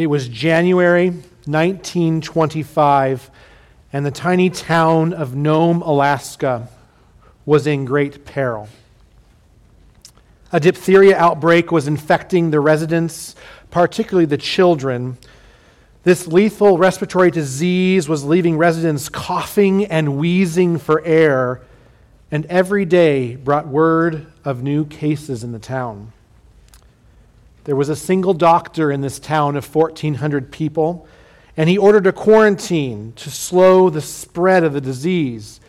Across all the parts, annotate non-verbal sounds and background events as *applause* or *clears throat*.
It was January 1925, and the tiny town of Nome, Alaska was in great peril. A diphtheria outbreak was infecting the residents, particularly the children. This lethal respiratory disease was leaving residents coughing and wheezing for air, and every day brought word of new cases in the town. There was a single doctor in this town of 1,400 people, and he ordered a quarantine to slow the spread of the disease.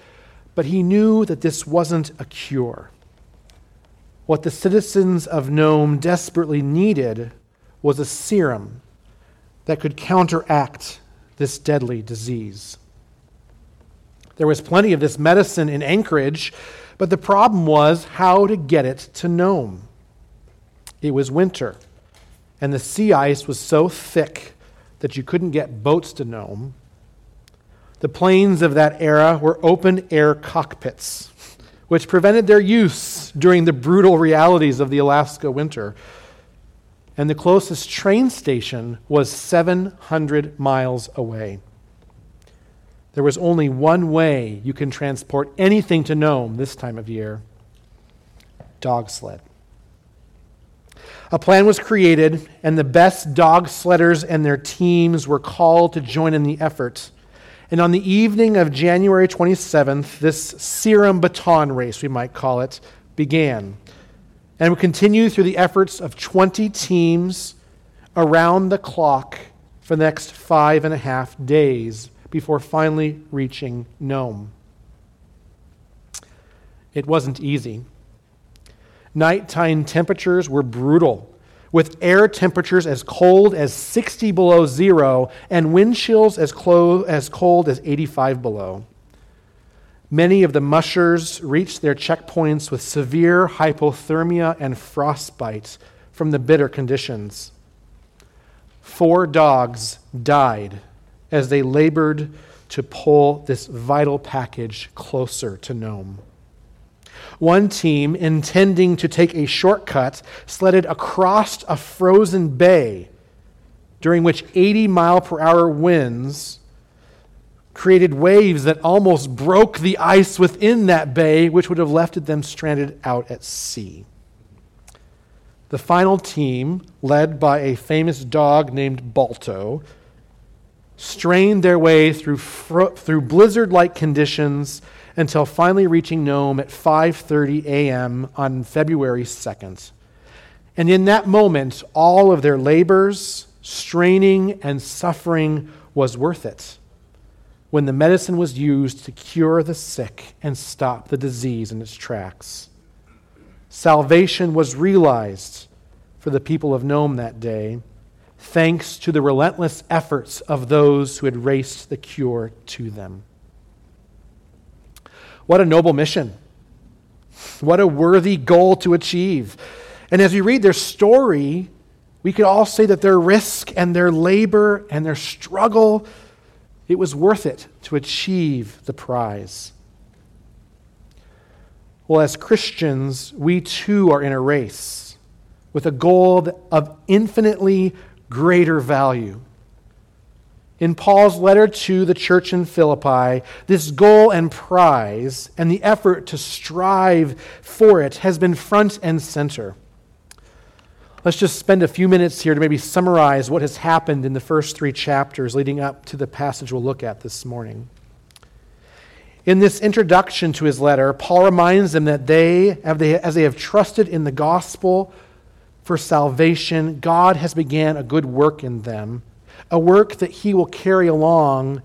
But he knew that this wasn't a cure. What the citizens of Nome desperately needed was a serum that could counteract this deadly disease. There was plenty of this medicine in Anchorage, but the problem was how to get it to Nome. It was winter and the sea ice was so thick that you couldn't get boats to Nome. The planes of that era were open air cockpits, which prevented their use during the brutal realities of the Alaska winter. And the closest train station was 700 miles away. There was only one way you can transport anything to Nome this time of year dog sled. A plan was created, and the best dog sledders and their teams were called to join in the effort. And on the evening of January 27th, this serum baton race, we might call it, began. And would continue through the efforts of 20 teams around the clock for the next five and a half days before finally reaching Nome. It wasn't easy. Nighttime temperatures were brutal, with air temperatures as cold as 60 below zero and wind chills as, clo- as cold as 85 below. Many of the mushers reached their checkpoints with severe hypothermia and frostbite from the bitter conditions. Four dogs died as they labored to pull this vital package closer to Nome. One team, intending to take a shortcut, sledded across a frozen bay during which 80 mile per hour winds created waves that almost broke the ice within that bay, which would have left them stranded out at sea. The final team, led by a famous dog named Balto, strained their way through, fro- through blizzard like conditions until finally reaching Nome at 5:30 a.m. on February 2nd. And in that moment, all of their labors, straining, and suffering was worth it when the medicine was used to cure the sick and stop the disease in its tracks. Salvation was realized for the people of Nome that day, thanks to the relentless efforts of those who had raced the cure to them. What a noble mission. What a worthy goal to achieve. And as we read their story, we could all say that their risk and their labor and their struggle, it was worth it to achieve the prize. Well, as Christians, we too are in a race with a goal of infinitely greater value in Paul's letter to the church in Philippi, this goal and prize and the effort to strive for it has been front and center. Let's just spend a few minutes here to maybe summarize what has happened in the first three chapters leading up to the passage we'll look at this morning. In this introduction to his letter, Paul reminds them that they, as they have trusted in the gospel for salvation, God has began a good work in them a work that he will carry along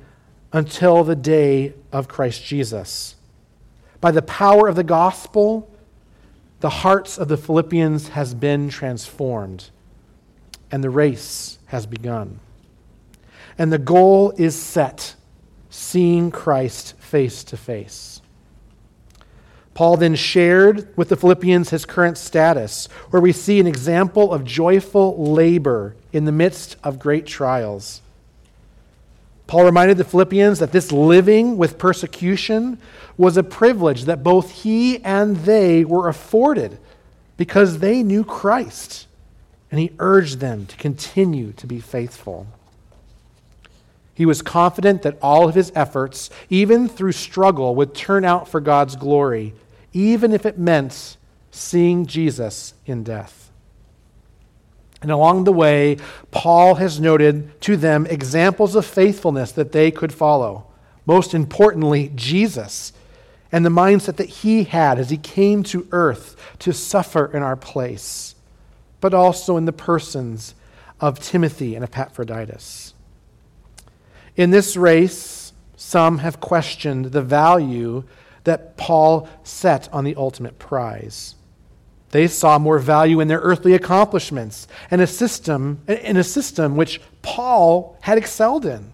until the day of Christ Jesus. By the power of the gospel, the hearts of the Philippians has been transformed and the race has begun. And the goal is set, seeing Christ face to face. Paul then shared with the Philippians his current status, where we see an example of joyful labor in the midst of great trials. Paul reminded the Philippians that this living with persecution was a privilege that both he and they were afforded because they knew Christ. and he urged them to continue to be faithful. He was confident that all of his efforts, even through struggle, would turn out for God's glory, even if it meant seeing Jesus in death. And along the way, Paul has noted to them examples of faithfulness that they could follow. Most importantly, Jesus and the mindset that he had as he came to earth to suffer in our place, but also in the persons of Timothy and Epaphroditus. In this race, some have questioned the value that Paul set on the ultimate prize. They saw more value in their earthly accomplishments and a system, in a system which Paul had excelled in.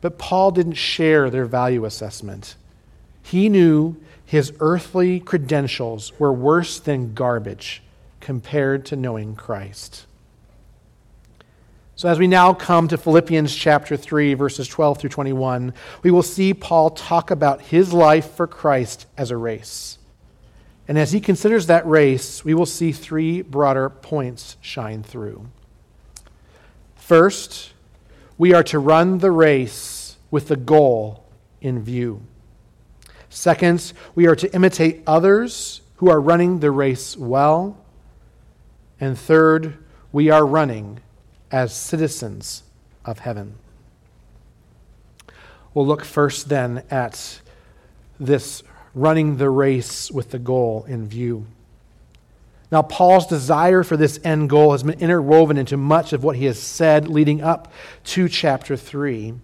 But Paul didn't share their value assessment. He knew his earthly credentials were worse than garbage compared to knowing Christ. So, as we now come to Philippians chapter 3, verses 12 through 21, we will see Paul talk about his life for Christ as a race. And as he considers that race, we will see three broader points shine through. First, we are to run the race with the goal in view. Second, we are to imitate others who are running the race well. And third, we are running as citizens of heaven. We'll look first then at this running the race with the goal in view. Now, Paul's desire for this end goal has been interwoven into much of what he has said leading up to chapter 3.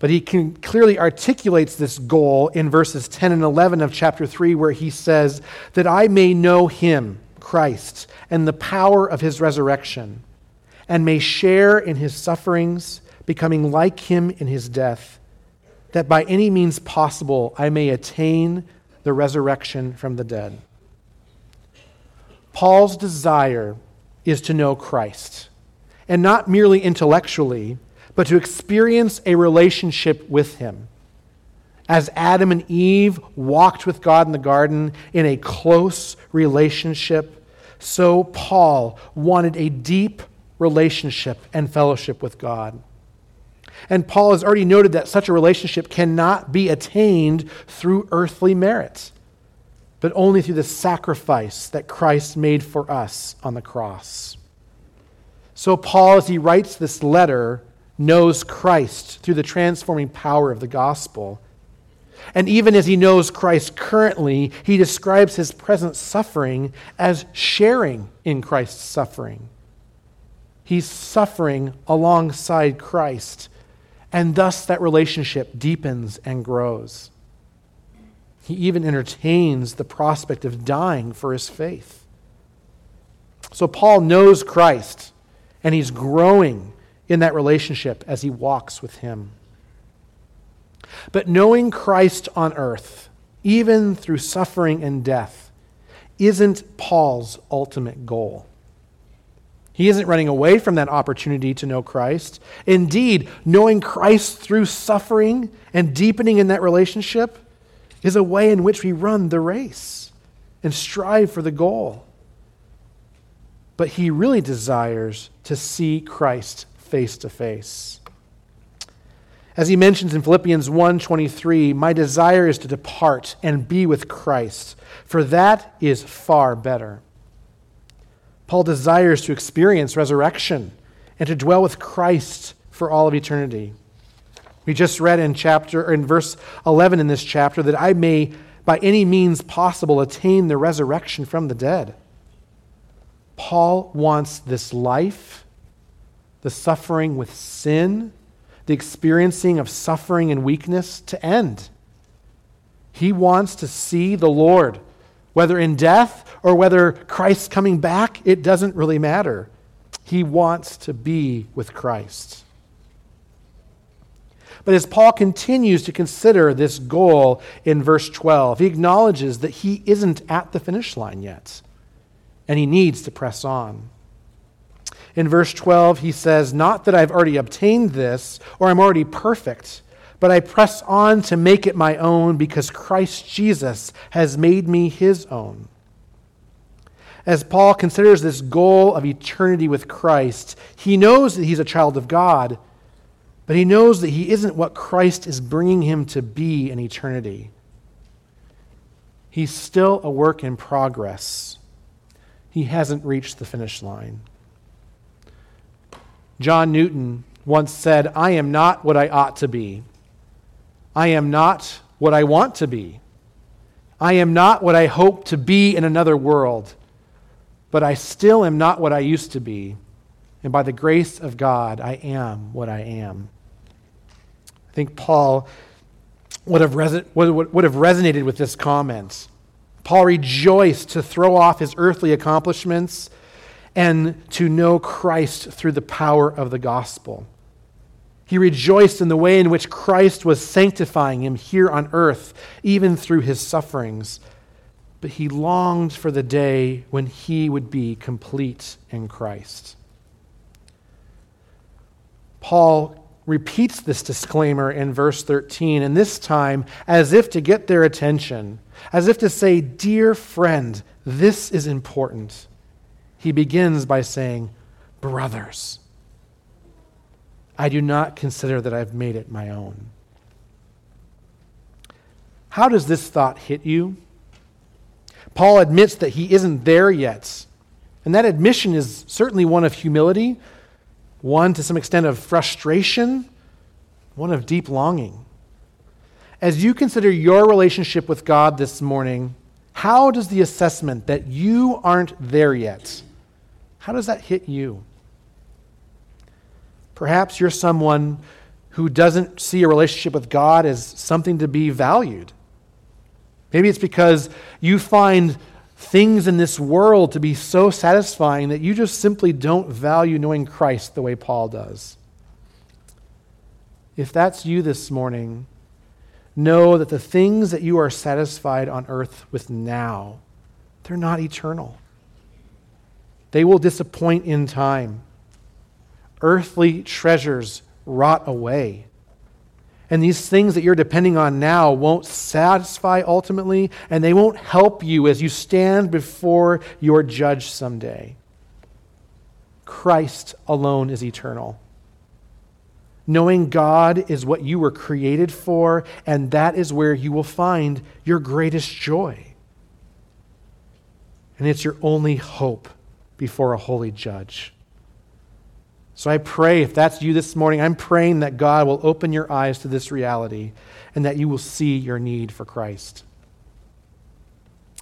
But he can, clearly articulates this goal in verses 10 and 11 of chapter 3, where he says, That I may know him, Christ, and the power of his resurrection, and may share in his sufferings, becoming like him in his death, that by any means possible I may attain the resurrection from the dead. Paul's desire is to know Christ, and not merely intellectually but to experience a relationship with Him. As Adam and Eve walked with God in the garden in a close relationship, so Paul wanted a deep relationship and fellowship with God. And Paul has already noted that such a relationship cannot be attained through earthly merit, but only through the sacrifice that Christ made for us on the cross. So, Paul, as he writes this letter, knows Christ through the transforming power of the gospel. And even as he knows Christ currently, he describes his present suffering as sharing in Christ's suffering. He's suffering alongside Christ, and thus that relationship deepens and grows. He even entertains the prospect of dying for his faith. So Paul knows Christ, and he's growing in that relationship as he walks with him. But knowing Christ on earth, even through suffering and death, isn't Paul's ultimate goal. He isn't running away from that opportunity to know Christ. Indeed, knowing Christ through suffering and deepening in that relationship is a way in which we run the race and strive for the goal. But he really desires to see Christ face to face. As he mentions in Philippians 1:23, my desire is to depart and be with Christ, for that is far better. Paul desires to experience resurrection and to dwell with Christ for all of eternity. We just read in chapter or in verse 11 in this chapter that I may by any means possible attain the resurrection from the dead. Paul wants this life the suffering with sin, the experiencing of suffering and weakness to end. He wants to see the Lord, whether in death or whether Christ's coming back, it doesn't really matter. He wants to be with Christ. But as Paul continues to consider this goal in verse 12, he acknowledges that he isn't at the finish line yet, and he needs to press on. In verse 12, he says, Not that I've already obtained this or I'm already perfect, but I press on to make it my own because Christ Jesus has made me his own. as Paul considers this goal of eternity with Christ, he knows that he's a child of God, but he knows that he isn't what Christ is bringing him to be in eternity. He's still a work in progress. He hasn't reached the finish line. John Newton once said, I am not what I ought to be. I am not what I want to be. I am not what I hope to be in another world but I still am not what I used to be. And by the grace of God, I am what I am. I think Paul would have, reson- would, have resonated with this comment. Paul rejoiced to throw off his earthly accomplishments and to know Christ through the power of the gospel. He rejoiced in the way in which Christ was sanctifying him here on earth, even through his sufferings but he longed for the day when he would be complete in Christ. Paul repeats this disclaimer in verse 13, and this time as if to get their attention, as if to say, Dear friend, this is important. He begins by saying, Brothers, I do not consider that I've made it my own. How does this thought hit you? Paul admits that he isn't there yet. And that admission is certainly one of humility, one to some extent of frustration, one of deep longing. As you consider your relationship with God this morning, how does the assessment that you aren't there yet, how does that hit you? Perhaps you're someone who doesn't see a relationship with God as something to be valued. Maybe it's because you find things in this world to be so satisfying that you just simply don't value knowing Christ the way Paul does. If that's you this morning, know that the things that you are satisfied on earth with now, they're not eternal. They will disappoint in time. Earthly treasures rot away. And these things that you're depending on now won't satisfy ultimately, and they won't help you as you stand before your judge someday. Christ alone is eternal. Knowing God is what you were created for, and that is where you will find your greatest joy. And it's your only hope before a holy judge. So I pray, if that's you this morning, I'm praying that God will open your eyes to this reality and that you will see your need for Christ.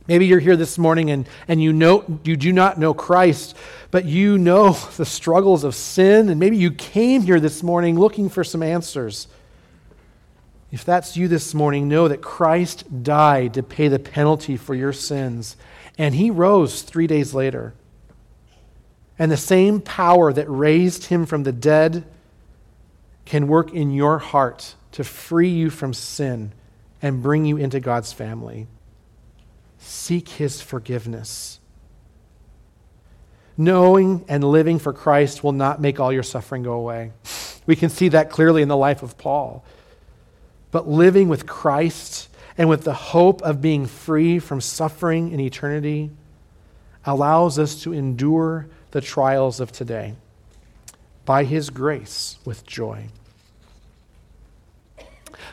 Maybe you're here this morning and, and you know you do not know Christ, but you know *laughs* the struggles of sin, and maybe you came here this morning looking for some answers. If that's you this morning, know that Christ died to pay the penalty for your sins, and he rose three days later. And the same power that raised him from the dead can work in your heart to free you from sin and bring you into God's family. Seek his forgiveness. Knowing and living for Christ will not make all your suffering go away. We can see that clearly in the life of Paul. But living with Christ and with the hope of being free from suffering in eternity allows us to endure the trials of today by His grace with joy.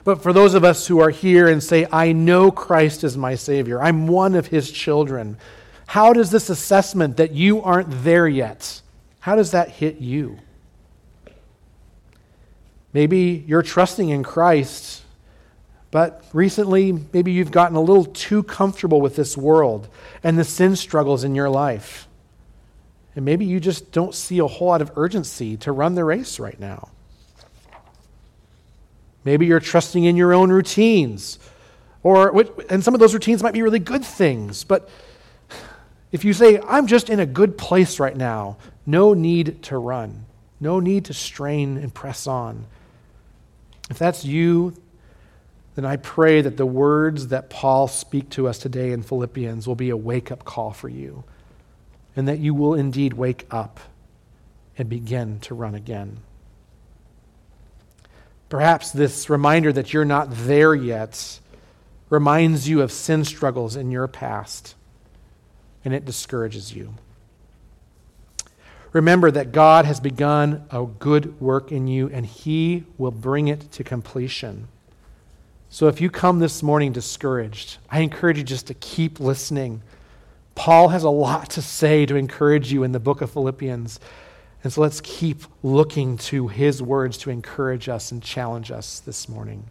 But for those of us who are here and say, I know Christ is my Savior, I'm one of His children, how does this assessment that you aren't there yet, how does that hit you? Maybe you're trusting in Christ, but recently maybe you've gotten a little too comfortable with this world and the sin struggles in your life. And maybe you just don't see a whole lot of urgency to run the race right now. Maybe you're trusting in your own routines. Or, and some of those routines might be really good things. But if you say, I'm just in a good place right now, no need to run, no need to strain and press on. If that's you, then I pray that the words that Paul speak to us today in Philippians will be a wake up call for you and that you will indeed wake up and begin to run again. Perhaps this reminder that you're not there yet reminds you of sin struggles in your past. and it discourages you. Remember that God has begun a good work in you and he will bring it to completion. So if you come this morning discouraged, I encourage you just to keep listening. Paul has a lot to say to encourage you in the book of Philippians. And so let's keep looking to his words to encourage us and challenge us this morning.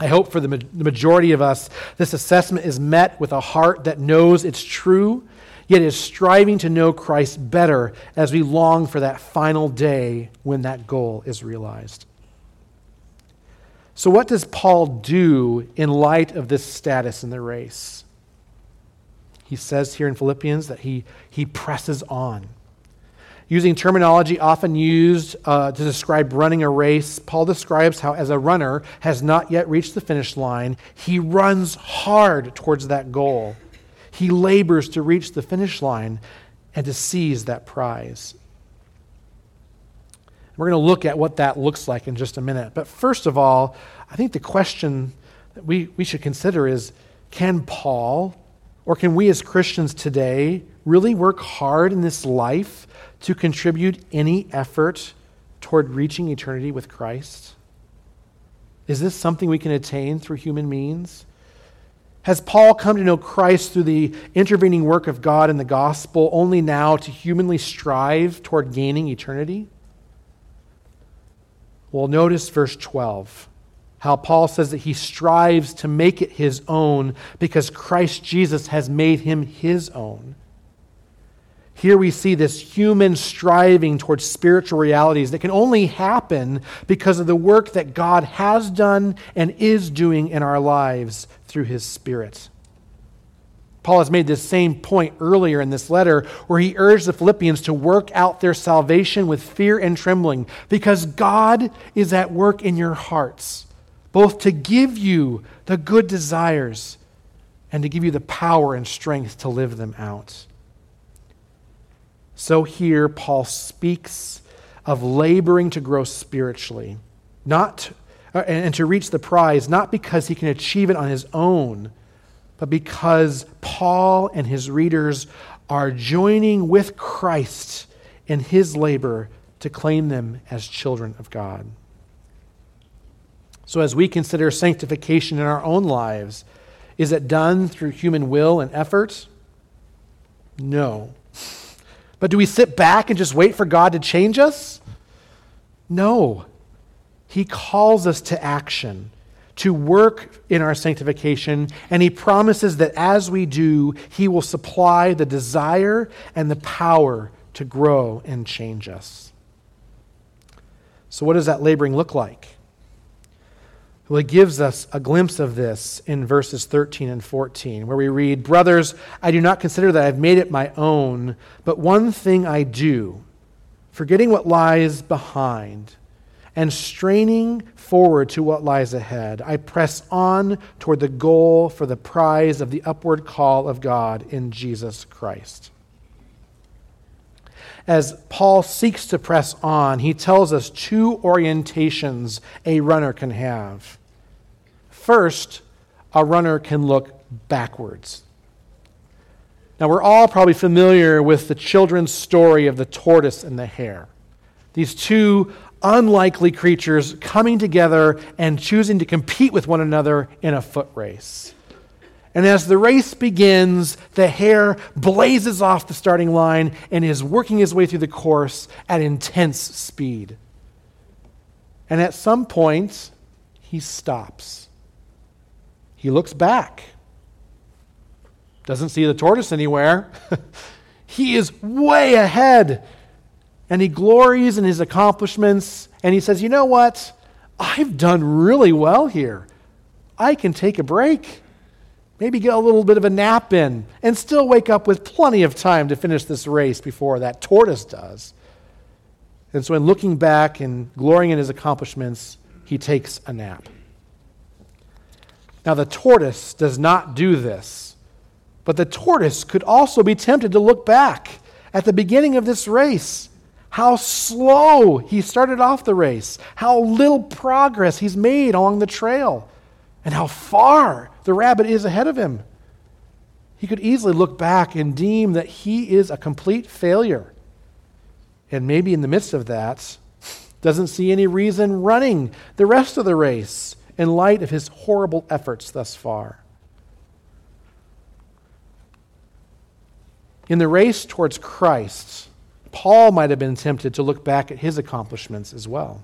I hope for the, ma- the majority of us, this assessment is met with a heart that knows it's true, yet is striving to know Christ better as we long for that final day when that goal is realized. So, what does Paul do in light of this status in the race? He says here in Philippians that he, he presses on. Using terminology often used uh, to describe running a race, Paul describes how, as a runner has not yet reached the finish line, he runs hard towards that goal. He labors to reach the finish line and to seize that prize. We're going to look at what that looks like in just a minute. But first of all, I think the question that we, we should consider is can Paul or can we as Christians today really work hard in this life to contribute any effort toward reaching eternity with Christ? Is this something we can attain through human means? Has Paul come to know Christ through the intervening work of God in the gospel only now to humanly strive toward gaining eternity? Well, notice verse 12, how Paul says that he strives to make it his own because Christ Jesus has made him his own. Here we see this human striving towards spiritual realities that can only happen because of the work that God has done and is doing in our lives through his Spirit. Paul has made this same point earlier in this letter where he urged the Philippians to work out their salvation with fear and trembling because God is at work in your hearts, both to give you the good desires and to give you the power and strength to live them out. So here, Paul speaks of laboring to grow spiritually, not, uh, and to reach the prize, not because he can achieve it on his own but because Paul and his readers are joining with Christ in his labor to claim them as children of God. So, as we consider sanctification in our own lives, is it done through human will and effort? No. But do we sit back and just wait for God to change us? No. He calls us to action to work in our sanctification, and he promises that as we do, he will supply the desire and the power to grow and change us. So, what does that laboring look like? Well, he gives us a glimpse of this in verses 13 and 14, where we read, Brothers, I do not consider that I've made it my own, but one thing I do, forgetting what lies behind and straining forward to what lies ahead, I press on toward the goal for the prize of the upward call of God in Jesus Christ. As Paul seeks to press on, he tells us two orientations a runner can have. First, a runner can look backwards. Now, we're all probably familiar with the children's story of the tortoise and the hare. These two unlikely creatures coming together and choosing to compete with one another in a foot race. And as the race begins, the hare blazes off the starting line and is working his way through the course at intense speed. And at some point, he stops. He looks back. Doesn't see the tortoise anywhere. *laughs* he is way ahead and he glories in his accomplishments, and he says, You know what? I've done really well here. I can take a break, maybe get a little bit of a nap in, and still wake up with plenty of time to finish this race before that tortoise does. And so, in looking back and glorying in his accomplishments, he takes a nap. Now, the tortoise does not do this, but the tortoise could also be tempted to look back at the beginning of this race how slow he started off the race, how little progress he's made along the trail, and how far the rabbit is ahead of him. he could easily look back and deem that he is a complete failure. And maybe in the midst of that, doesn't see any reason running the rest of the race in light of his horrible efforts thus far. In the race towards Christ, Paul might have been tempted to look back at his accomplishments as well.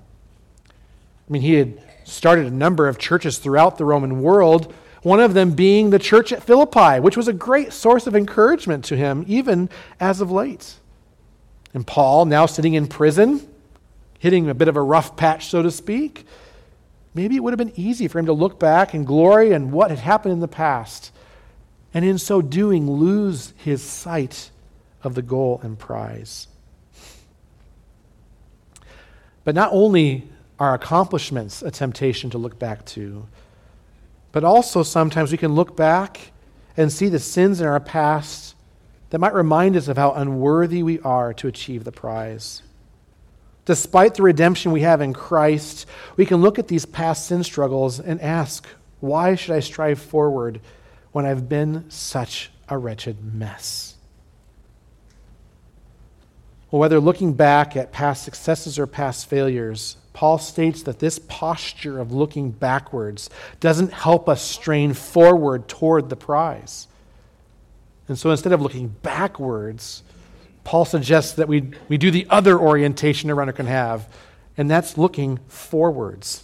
I mean, he had started a number of churches throughout the Roman world, one of them being the church at Philippi, which was a great source of encouragement to him, even as of late. And Paul, now sitting in prison, hitting a bit of a rough patch, so to speak, maybe it would have been easy for him to look back and glory in what had happened in the past, and in so doing, lose his sight of the goal and prize. But not only are accomplishments a temptation to look back to, but also sometimes we can look back and see the sins in our past that might remind us of how unworthy we are to achieve the prize. Despite the redemption we have in Christ, we can look at these past sin struggles and ask, why should I strive forward when I've been such a wretched mess? Well, whether looking back at past successes or past failures, Paul states that this posture of looking backwards doesn't help us strain forward toward the prize. And so instead of looking backwards, Paul suggests that we, we do the other orientation a runner can have, and that's looking forwards.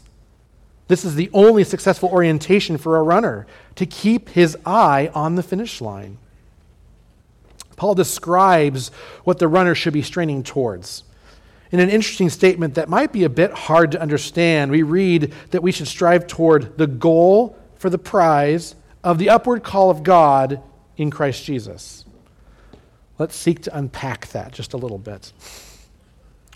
This is the only successful orientation for a runner to keep his eye on the finish line. Paul describes what the runner should be straining towards. In an interesting statement that might be a bit hard to understand, we read that we should strive toward the goal for the prize of the upward call of God in Christ Jesus. Let's seek to unpack that just a little bit.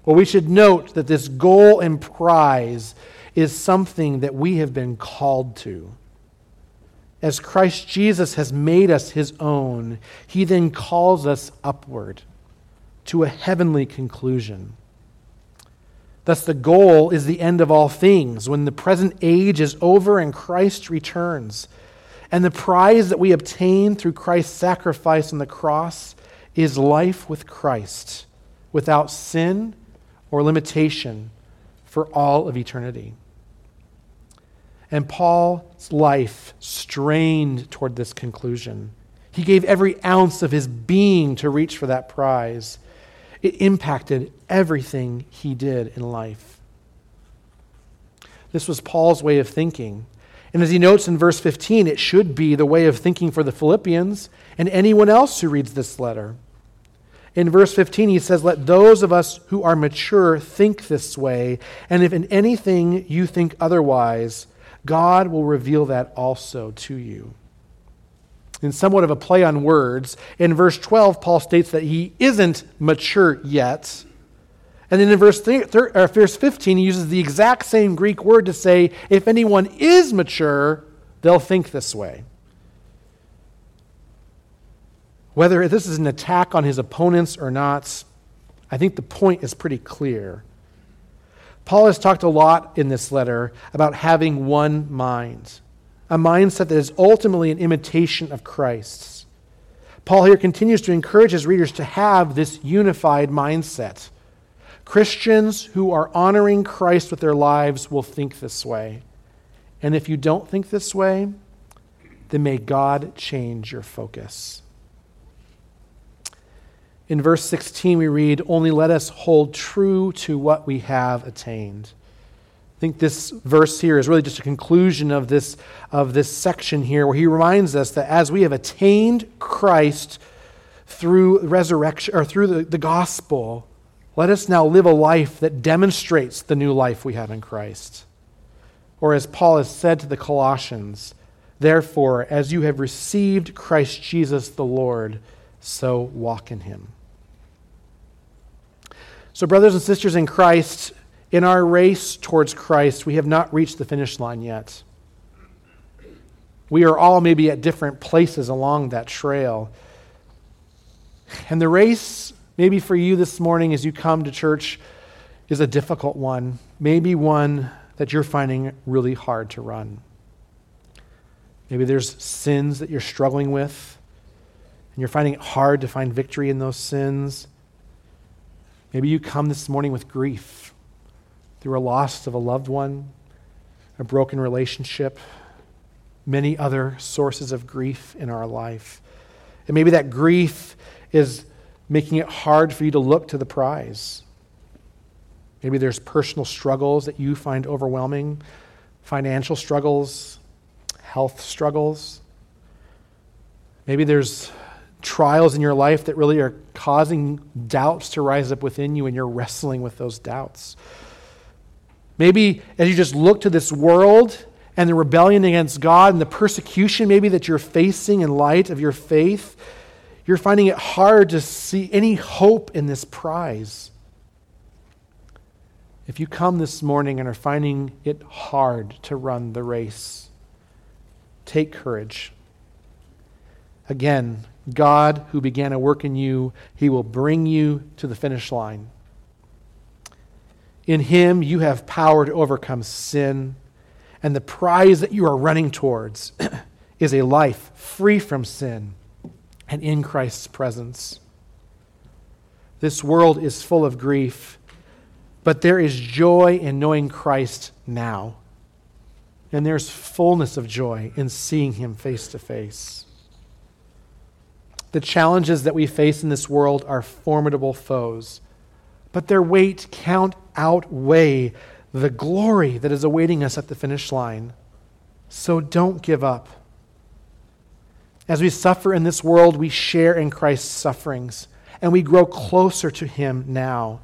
Well, we should note that this goal and prize is something that we have been called to. As Christ Jesus has made us his own, he then calls us upward to a heavenly conclusion. Thus, the goal is the end of all things when the present age is over and Christ returns. And the prize that we obtain through Christ's sacrifice on the cross is life with Christ without sin or limitation for all of eternity. And Paul's life strained toward this conclusion. He gave every ounce of his being to reach for that prize. It impacted everything he did in life. This was Paul's way of thinking. And as he notes in verse 15, it should be the way of thinking for the Philippians and anyone else who reads this letter. In verse 15, he says, Let those of us who are mature think this way, and if in anything you think otherwise, God will reveal that also to you. In somewhat of a play on words, in verse 12, Paul states that he isn't mature yet. And then in verse, verse 15, he uses the exact same Greek word to say, if anyone is mature, they'll think this way. Whether this is an attack on his opponents or not, I think the point is pretty clear. Paul has talked a lot in this letter about having one mind, a mindset that is ultimately an imitation of Christ's. Paul here continues to encourage his readers to have this unified mindset. Christians who are honoring Christ with their lives will think this way. And if you don't think this way, then may God change your focus. In verse 16, we read, Only let us hold true to what we have attained. I think this verse here is really just a conclusion of this, of this section here, where he reminds us that as we have attained Christ through resurrection or through the, the gospel, let us now live a life that demonstrates the new life we have in Christ. Or as Paul has said to the Colossians, therefore, as you have received Christ Jesus the Lord, so walk in him. So, brothers and sisters in Christ, in our race towards Christ, we have not reached the finish line yet. We are all maybe at different places along that trail. And the race, maybe for you this morning as you come to church, is a difficult one, maybe one that you're finding really hard to run. Maybe there's sins that you're struggling with. and you're finding it hard to find victory in those sins, maybe you come this morning with grief through a loss of a loved one, a broken relationship, many other sources of grief in our life. And maybe that grief is making it hard for you to look to the prize. Maybe there's personal struggles that you find overwhelming, financial struggles, health struggles. Maybe there's trials in your life that really are causing doubts to rise up within you, and you're wrestling with those doubts. Maybe as you just look to this world and the rebellion against God and the persecution maybe that you're facing in light of your faith, you're finding it hard to see any hope in this prize. If you come this morning and are finding it hard to run the race, take courage. Again, God, who began a work in you, he will bring you to the finish line. In him, you have power to overcome sin, and the prize that you are running towards *clears throat* is a life free from sin and in Christ's presence. This world is full of grief, but there is joy in knowing Christ now. And there's fullness of joy in seeing him face to face. The challenges that we face in this world are formidable foes, but their weight count outweigh the glory that is awaiting us at the finish line. So don't give up. As we suffer in this world, we share in Christ's sufferings, and we grow closer to him now.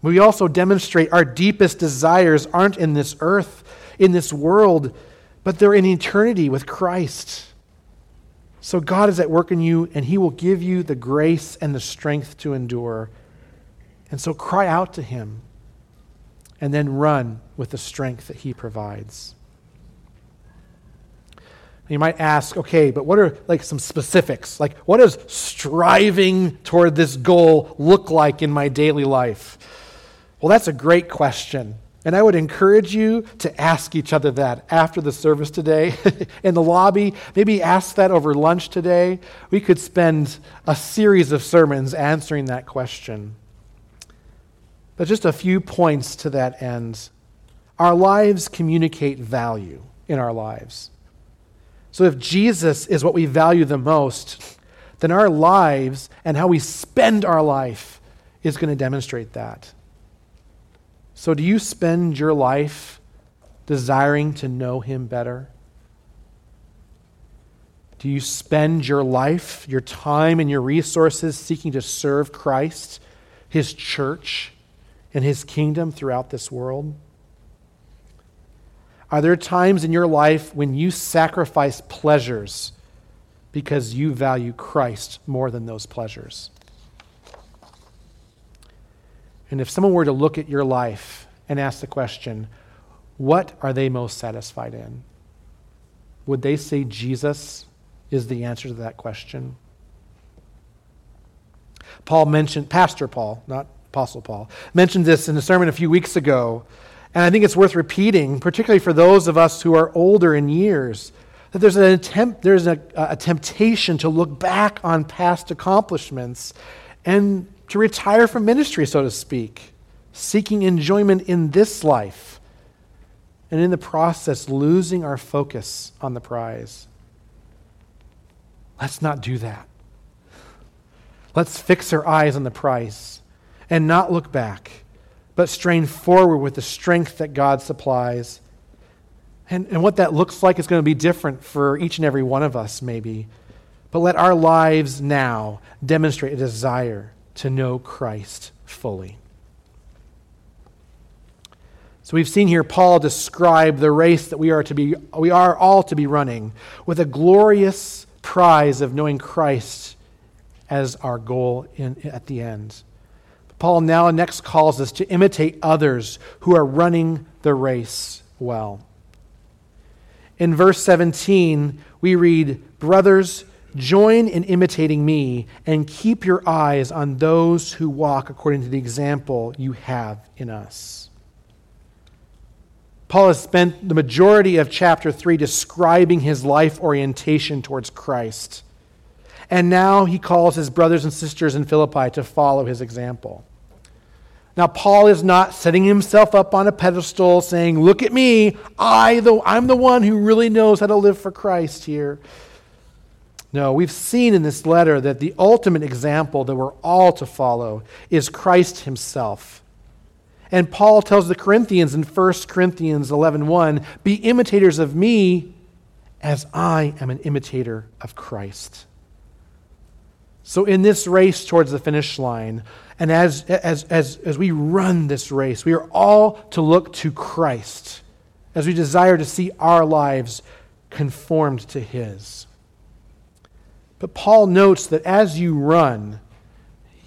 We also demonstrate our deepest desires aren't in this earth, in this world, but they're in eternity with Christ. So God is at work in you, and He will give you the grace and the strength to endure. And so cry out to Him, and then run with the strength that He provides. You might ask, okay, but what are like some specifics? Like, what does striving toward this goal look like in my daily life? Well, that's a great question. And I would encourage you to ask each other that after the service today *laughs* in the lobby. Maybe ask that over lunch today. We could spend a series of sermons answering that question. But just a few points to that end. Our lives communicate value in our lives. So if Jesus is what we value the most, then our lives and how we spend our life is going to demonstrate that. So, do you spend your life desiring to know Him better? Do you spend your life, your time, and your resources seeking to serve Christ, His church, and His kingdom throughout this world? Are there times in your life when you sacrifice pleasures because you value Christ more than those pleasures? And if someone were to look at your life and ask the question, what are they most satisfied in? Would they say Jesus is the answer to that question? Paul mentioned, Pastor Paul, not Apostle Paul, mentioned this in a sermon a few weeks ago. And I think it's worth repeating, particularly for those of us who are older in years, that there's an attempt, there's a, a temptation to look back on past accomplishments and to retire from ministry, so to speak, seeking enjoyment in this life, and in the process, losing our focus on the prize. Let's not do that. Let's fix our eyes on the prize and not look back, but strain forward with the strength that God supplies. And, and what that looks like is going to be different for each and every one of us, maybe. But let our lives now demonstrate a desire to know Christ fully. So we've seen here Paul describe the race that we are to be we are all to be running with a glorious prize of knowing Christ as our goal in, at the end. Paul now next calls us to imitate others who are running the race well. In verse 17, we read, Brothers, Join in imitating me and keep your eyes on those who walk according to the example you have in us. Paul has spent the majority of chapter 3 describing his life orientation towards Christ. And now he calls his brothers and sisters in Philippi to follow his example. Now, Paul is not setting himself up on a pedestal saying, Look at me, I, the, I'm the one who really knows how to live for Christ here. No, we've seen in this letter that the ultimate example that we're all to follow is Christ himself. And Paul tells the Corinthians in 1 Corinthians 11:1, "Be imitators of me as I am an imitator of Christ." So in this race towards the finish line, and as, as, as, as we run this race, we are all to look to Christ as we desire to see our lives conformed to His. But Paul notes that as you run,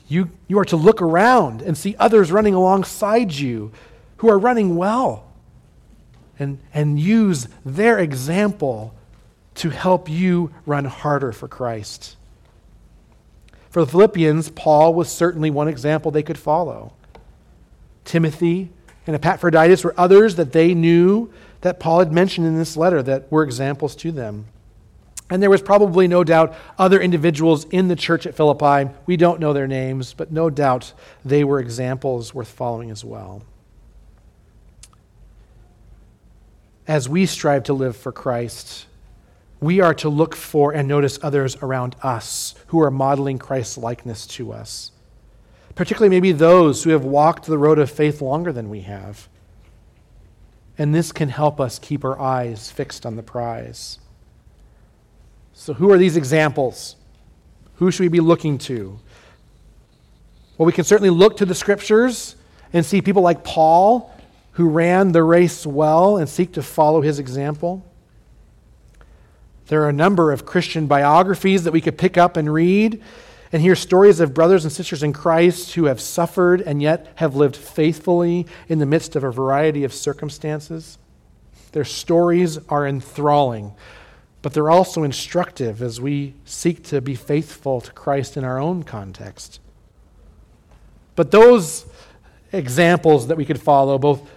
you, you are to look around and see others running alongside you who are running well and, and use their example to help you run harder for Christ. For the Philippians, Paul was certainly one example they could follow. Timothy and Epaphroditus were others that they knew that Paul had mentioned in this letter that were examples to them. And there was probably no doubt other individuals in the church at Philippi. We don't know their names, but no doubt they were examples worth following as well. As we strive to live for Christ, we are to look for and notice others around us who are modeling Christ's likeness to us, particularly maybe those who have walked the road of faith longer than we have. And this can help us keep our eyes fixed on the prize. So, who are these examples? Who should we be looking to? Well, we can certainly look to the scriptures and see people like Paul who ran the race well and seek to follow his example. There are a number of Christian biographies that we could pick up and read and hear stories of brothers and sisters in Christ who have suffered and yet have lived faithfully in the midst of a variety of circumstances. Their stories are enthralling but they're also instructive as we seek to be faithful to Christ in our own context. But those examples that we could follow, both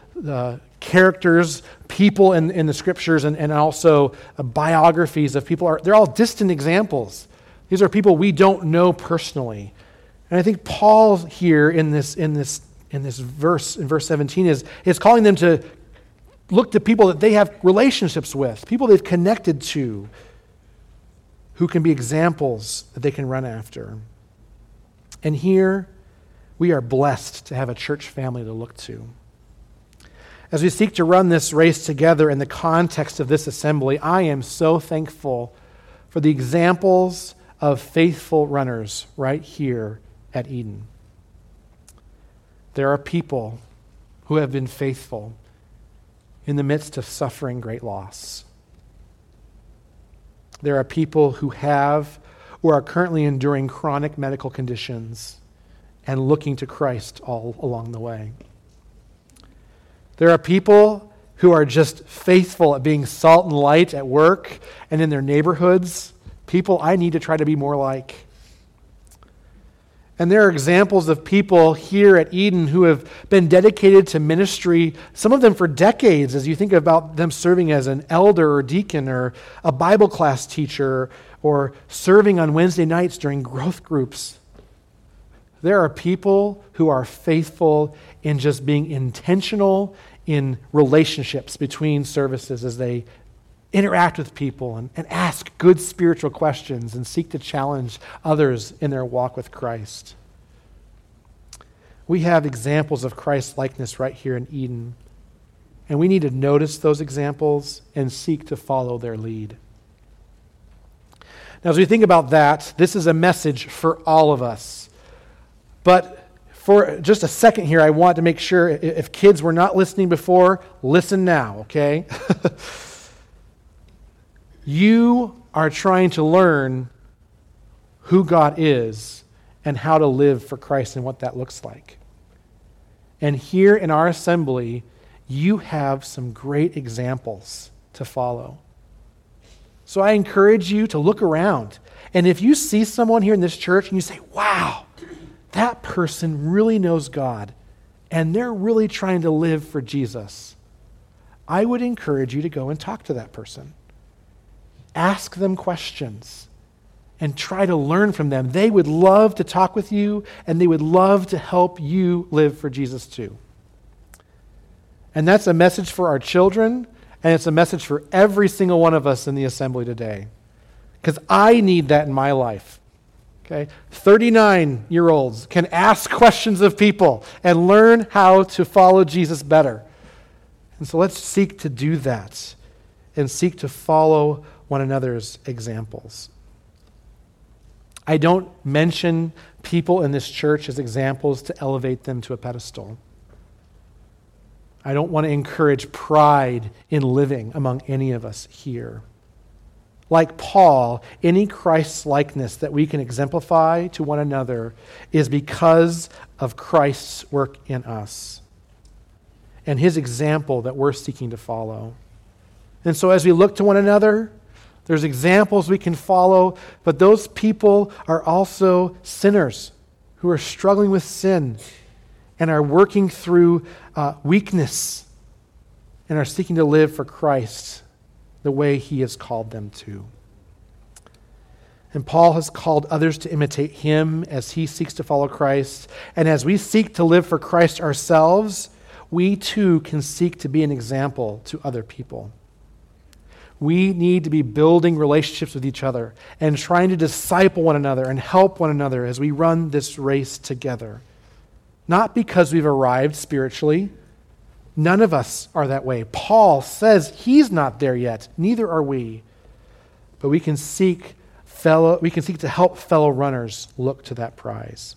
characters, people in, in the scriptures, and, and also uh, biographies of people, are, they're all distant examples. These are people we don't know personally. And I think Paul here in this, in this, in this verse, in verse 17, is, is calling them to look to people that they have relationships with, people they've connected to, who can be examples that they can run after. And here, we are blessed to have a church family to look to. As we seek to run this race together in the context of this assembly, I am so thankful for the examples of faithful runners right here at Eden. There are people who have been faithful in the midst of suffering great loss. There are people who have or are currently enduring chronic medical conditions and looking to Christ all along the way. There are people who are just faithful at being salt and light at work and in their neighborhoods, people I need to try to be more like. And there are examples of people here at Eden who have been dedicated to ministry, some of them for decades, as you think about them serving as an elder or deacon or a Bible class teacher or serving on Wednesday nights during growth groups. There are people who are faithful in just being intentional in relationships between services as they interact with people and, and ask good spiritual questions and seek to challenge others in their walk with Christ. We have examples of Christ's likeness right here in Eden, and we need to notice those examples and seek to follow their lead. Now, as we think about that, this is a message for all of us. But for just a second here, I want to make sure if kids were not listening before, listen now, okay? *laughs* You are trying to learn who God is and how to live for Christ and what that looks like. And here in our assembly, you have some great examples to follow. So I encourage you to look around. And if you see someone here in this church and you say, wow, that person really knows God and they're really trying to live for Jesus, I would encourage you to go and talk to that person ask them questions and try to learn from them. They would love to talk with you and they would love to help you live for Jesus too. And that's a message for our children, and it's a message for every single one of us in the assembly today. Because I need that in my life. Okay? 39 year olds can ask questions of people and learn how to follow Jesus better. And so let's seek to do that and seek to follow one another's examples. I don't mention people in this church as examples to elevate them to a pedestal. I don't want to encourage pride in living among any of us here. Like Paul, any Christ likeness that we can exemplify to one another is because of Christ's work in us and his example that we're seeking to follow. And so, as we look to one another, there's examples we can follow, but those people are also sinners who are struggling with sin and are working through uh, weakness and are seeking to live for Christ the way he has called them to. And Paul has called others to imitate him as he seeks to follow Christ. And as we seek to live for Christ ourselves, we too can seek to be an example to other people. We need to be building relationships with each other and trying to disciple one another and help one another as we run this race together. Not because we've arrived spiritually. None of us are that way. Paul says he's not there yet, neither are we. But we can seek fellow we can seek to help fellow runners look to that prize.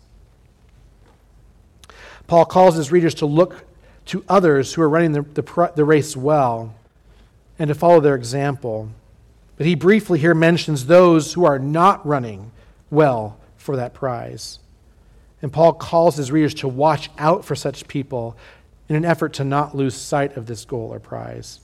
Paul calls his readers to look to others who are running the, the, the race well and to follow their example. But he briefly here mentions those who are not running well for that prize. And Paul calls his readers to watch out for such people in an effort to not lose sight of this goal or prize.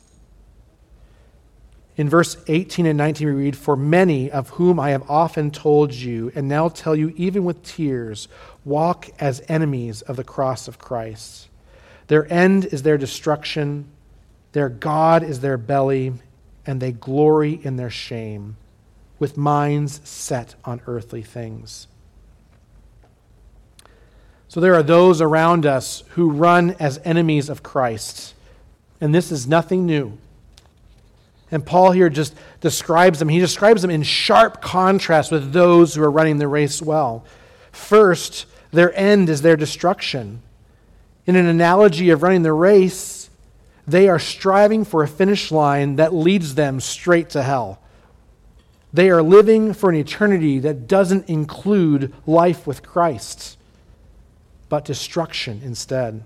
In verse 18 and 19, we read, For many of whom I have often told you, and now tell you even with tears, walk as enemies of the cross of Christ. Their end is their destruction their God is their belly, and they glory in their shame, with minds set on earthly things. So there are those around us who run as enemies of Christ, and this is nothing new. And Paul here just describes them. He describes them in sharp contrast with those who are running the race well. First, their end is their destruction. In an analogy of running the race, they are striving for a finish line that leads them straight to hell. They are living for an eternity that doesn't include life with Christ, but destruction instead.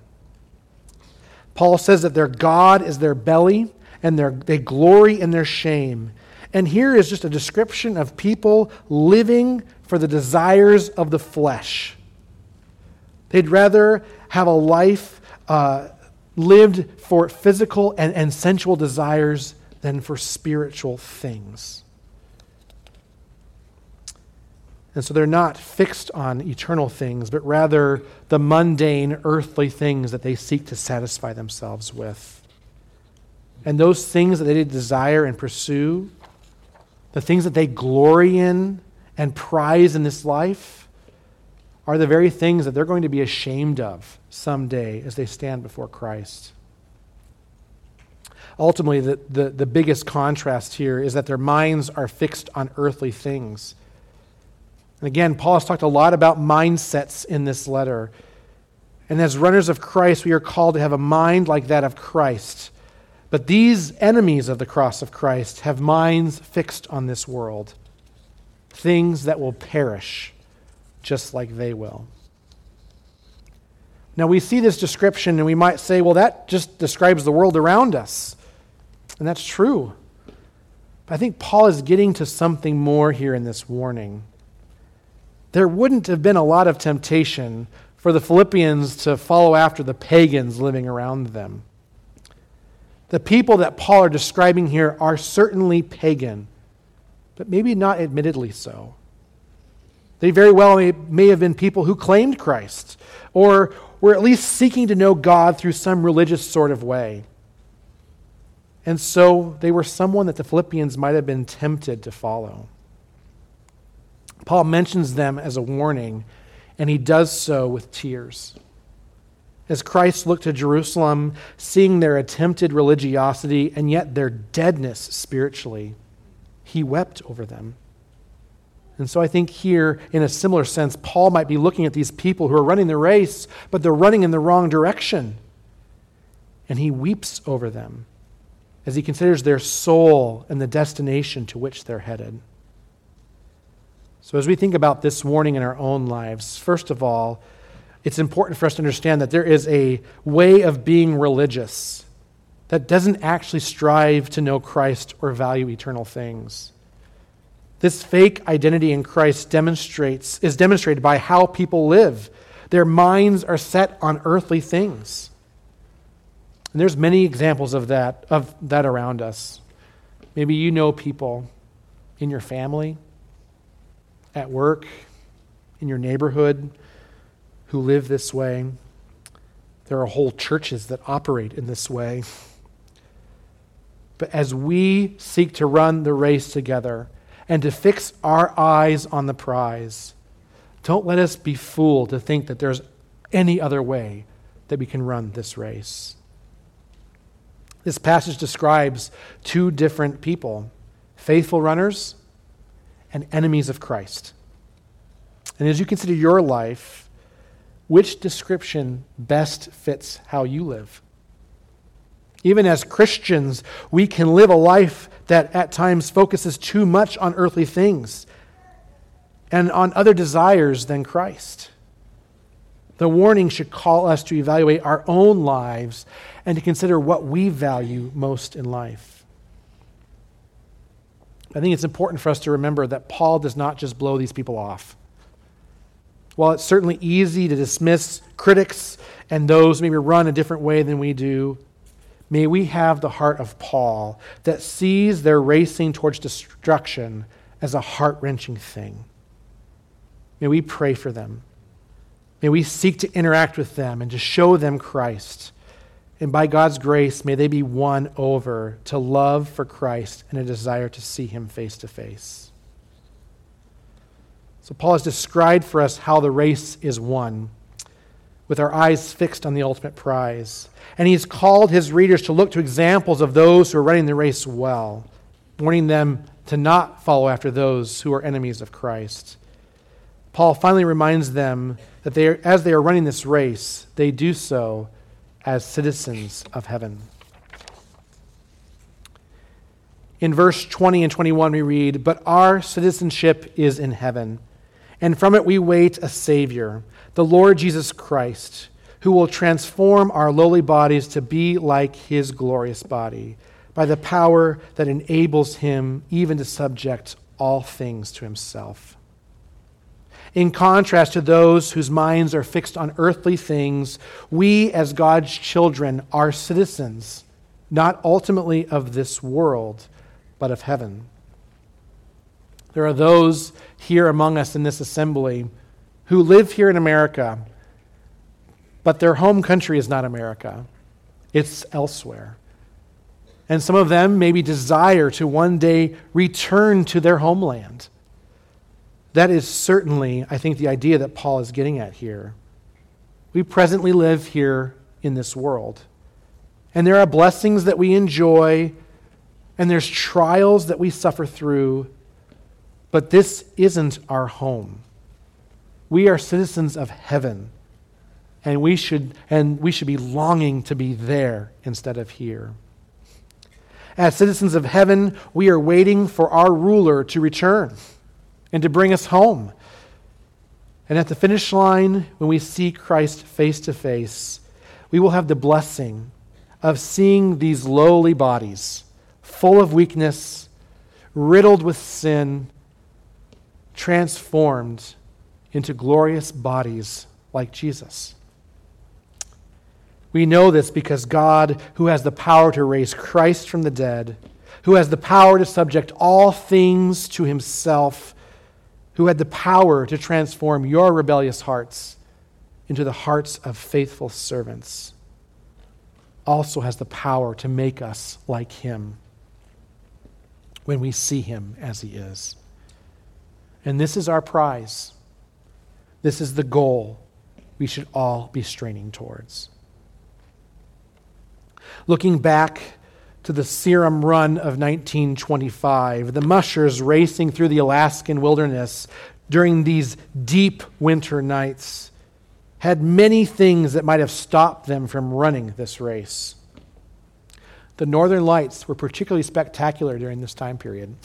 Paul says that their God is their belly and their, they glory in their shame. And here is just a description of people living for the desires of the flesh. They'd rather have a life uh, lived for physical and, and sensual desires than for spiritual things. And so they're not fixed on eternal things, but rather the mundane, earthly things that they seek to satisfy themselves with. And those things that they desire and pursue, the things that they glory in and prize in this life, are the very things that they're going to be ashamed of someday as they stand before Christ. Ultimately, the, the, the biggest contrast here is that their minds are fixed on earthly things. And again, Paul has talked a lot about mindsets in this letter. And as runners of Christ, we are called to have a mind like that of Christ. But these enemies of the cross of Christ have minds fixed on this world, things that will perish just like they will. Now, we see this description and we might say, well, that just describes the world around us. And that's true. But I think Paul is getting to something more here in this warning. There wouldn't have been a lot of temptation for the Philippians to follow after the pagans living around them. The people that Paul are describing here are certainly pagan, but maybe not admittedly so. They very well may, may have been people who claimed Christ or were at least seeking to know God through some religious sort of way. And so they were someone that the Philippians might have been tempted to follow. Paul mentions them as a warning, and he does so with tears. As Christ looked to Jerusalem, seeing their attempted religiosity and yet their deadness spiritually, he wept over them. And so I think here, in a similar sense, Paul might be looking at these people who are running the race, but they're running in the wrong direction. And he weeps over them as he considers their soul and the destination to which they're headed. So, as we think about this warning in our own lives, first of all, it's important for us to understand that there is a way of being religious that doesn't actually strive to know Christ or value eternal things. This fake identity in Christ demonstrates, is demonstrated by how people live. Their minds are set on earthly things. And there's many examples of that, of that around us. Maybe you know people in your family, at work, in your neighborhood who live this way. There are whole churches that operate in this way. But as we seek to run the race together and to fix our eyes on the prize, don't let us be fooled to think that there's any other way that we can run this race. This passage describes two different people faithful runners and enemies of Christ. And as you consider your life, which description best fits how you live? Even as Christians, we can live a life that at times focuses too much on earthly things and on other desires than Christ. The warning should call us to evaluate our own lives and to consider what we value most in life. I think it's important for us to remember that Paul does not just blow these people off. While it's certainly easy to dismiss critics and those maybe run a different way than we do, may we have the heart of Paul that sees their racing towards destruction as a heart wrenching thing. May we pray for them. May we seek to interact with them and to show them Christ. And by God's grace, may they be won over to love for Christ and a desire to see him face to face. So, Paul has described for us how the race is won with our eyes fixed on the ultimate prize. And he's called his readers to look to examples of those who are running the race well, warning them to not follow after those who are enemies of Christ. Paul finally reminds them that they are, as they are running this race, they do so as citizens of heaven. In verse 20 and 21, we read, But our citizenship is in heaven, and from it we wait a Savior, the Lord Jesus Christ, who will transform our lowly bodies to be like his glorious body by the power that enables him even to subject all things to himself. In contrast to those whose minds are fixed on earthly things, we, as God's children, are citizens, not ultimately of this world, but of heaven. There are those here among us in this assembly who live here in America, but their home country is not America, it's elsewhere. And some of them maybe desire to one day return to their homeland. That is certainly, I think, the idea that Paul is getting at here. We presently live here in this world. And there are blessings that we enjoy, and there's trials that we suffer through, but this isn't our home. We are citizens of heaven, and we should, and we should be longing to be there instead of here. As citizens of heaven, we are waiting for our ruler to return and to bring us home. And at the finish line, when we see Christ face to face, we will have the blessing of seeing these lowly bodies, full of weakness, riddled with sin, transformed into glorious bodies like Jesus. We know this because God, who has the power to raise Christ from the dead, who has the power to subject all things to himself, who had the power to transform your rebellious hearts into the hearts of faithful servants, also has the power to make us like him when we see him as he is. And this is our prize. This is the goal we should all be straining towards. Looking back to the Serum Run of 1925, the mushers racing through the Alaskan wilderness during these deep winter nights had many things that might have stopped them from running this race. The northern lights were particularly spectacular during this time period.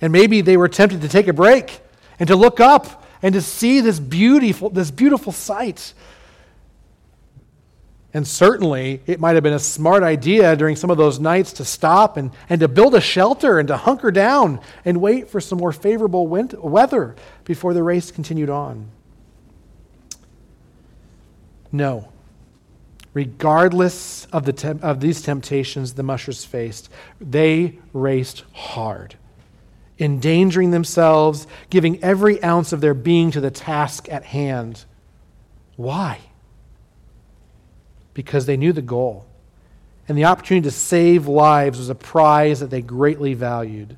And maybe they were tempted to take a break and to look up and to see this beautiful, this beautiful sight. And certainly, it might have been a smart idea during some of those nights to stop and, and to build a shelter and to hunker down and wait for some more favorable wind, weather before the race continued on. No. Regardless of, the tem- of these temptations the mushers faced, they raced hard, endangering themselves, giving every ounce of their being to the task at hand. Why? Because they knew the goal. And the opportunity to save lives was a prize that they greatly valued.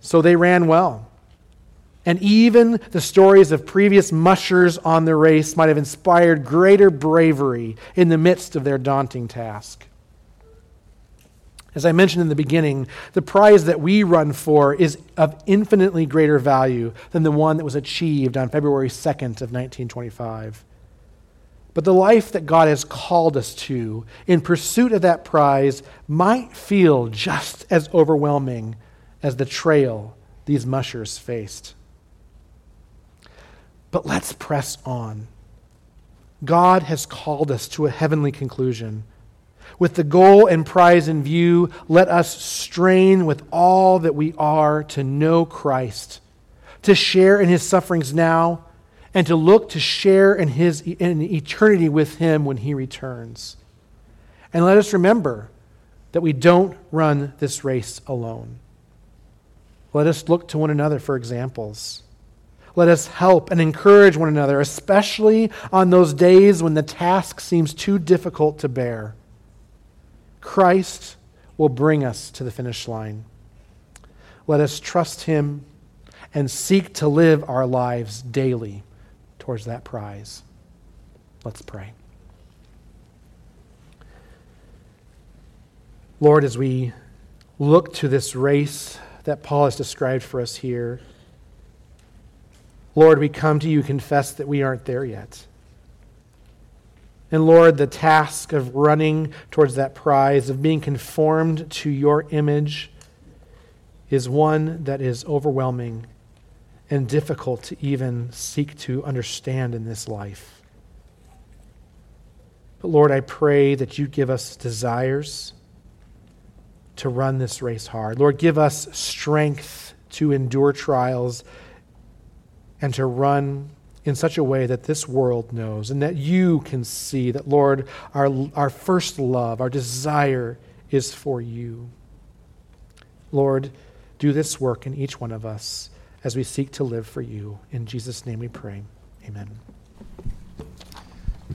So they ran well. And even the stories of previous mushers on the race might have inspired greater bravery in the midst of their daunting task. As I mentioned in the beginning, the prize that we run for is of infinitely greater value than the one that was achieved on February 2nd of 1925. But the life that God has called us to in pursuit of that prize might feel just as overwhelming as the trail these mushers faced. But let's press on. God has called us to a heavenly conclusion. With the goal and prize in view, let us strain with all that we are to know Christ, to share in his sufferings now and to look to share in his in eternity with him when he returns. And let us remember that we don't run this race alone. Let us look to one another for examples. Let us help and encourage one another, especially on those days when the task seems too difficult to bear. Christ will bring us to the finish line. Let us trust him and seek to live our lives daily towards that prize. Let's pray. Lord, as we look to this race that Paul has described for us here, Lord, we come to you confess that we aren't there yet. And Lord, the task of running towards that prize, of being conformed to your image, is one that is overwhelming and difficult to even seek to understand in this life. But Lord, I pray that you give us desires to run this race hard. Lord, give us strength to endure trials and to run in such a way that this world knows and that you can see that, Lord, our, our first love, our desire is for you. Lord, do this work in each one of us as we seek to live for you. In Jesus' name we pray. Amen.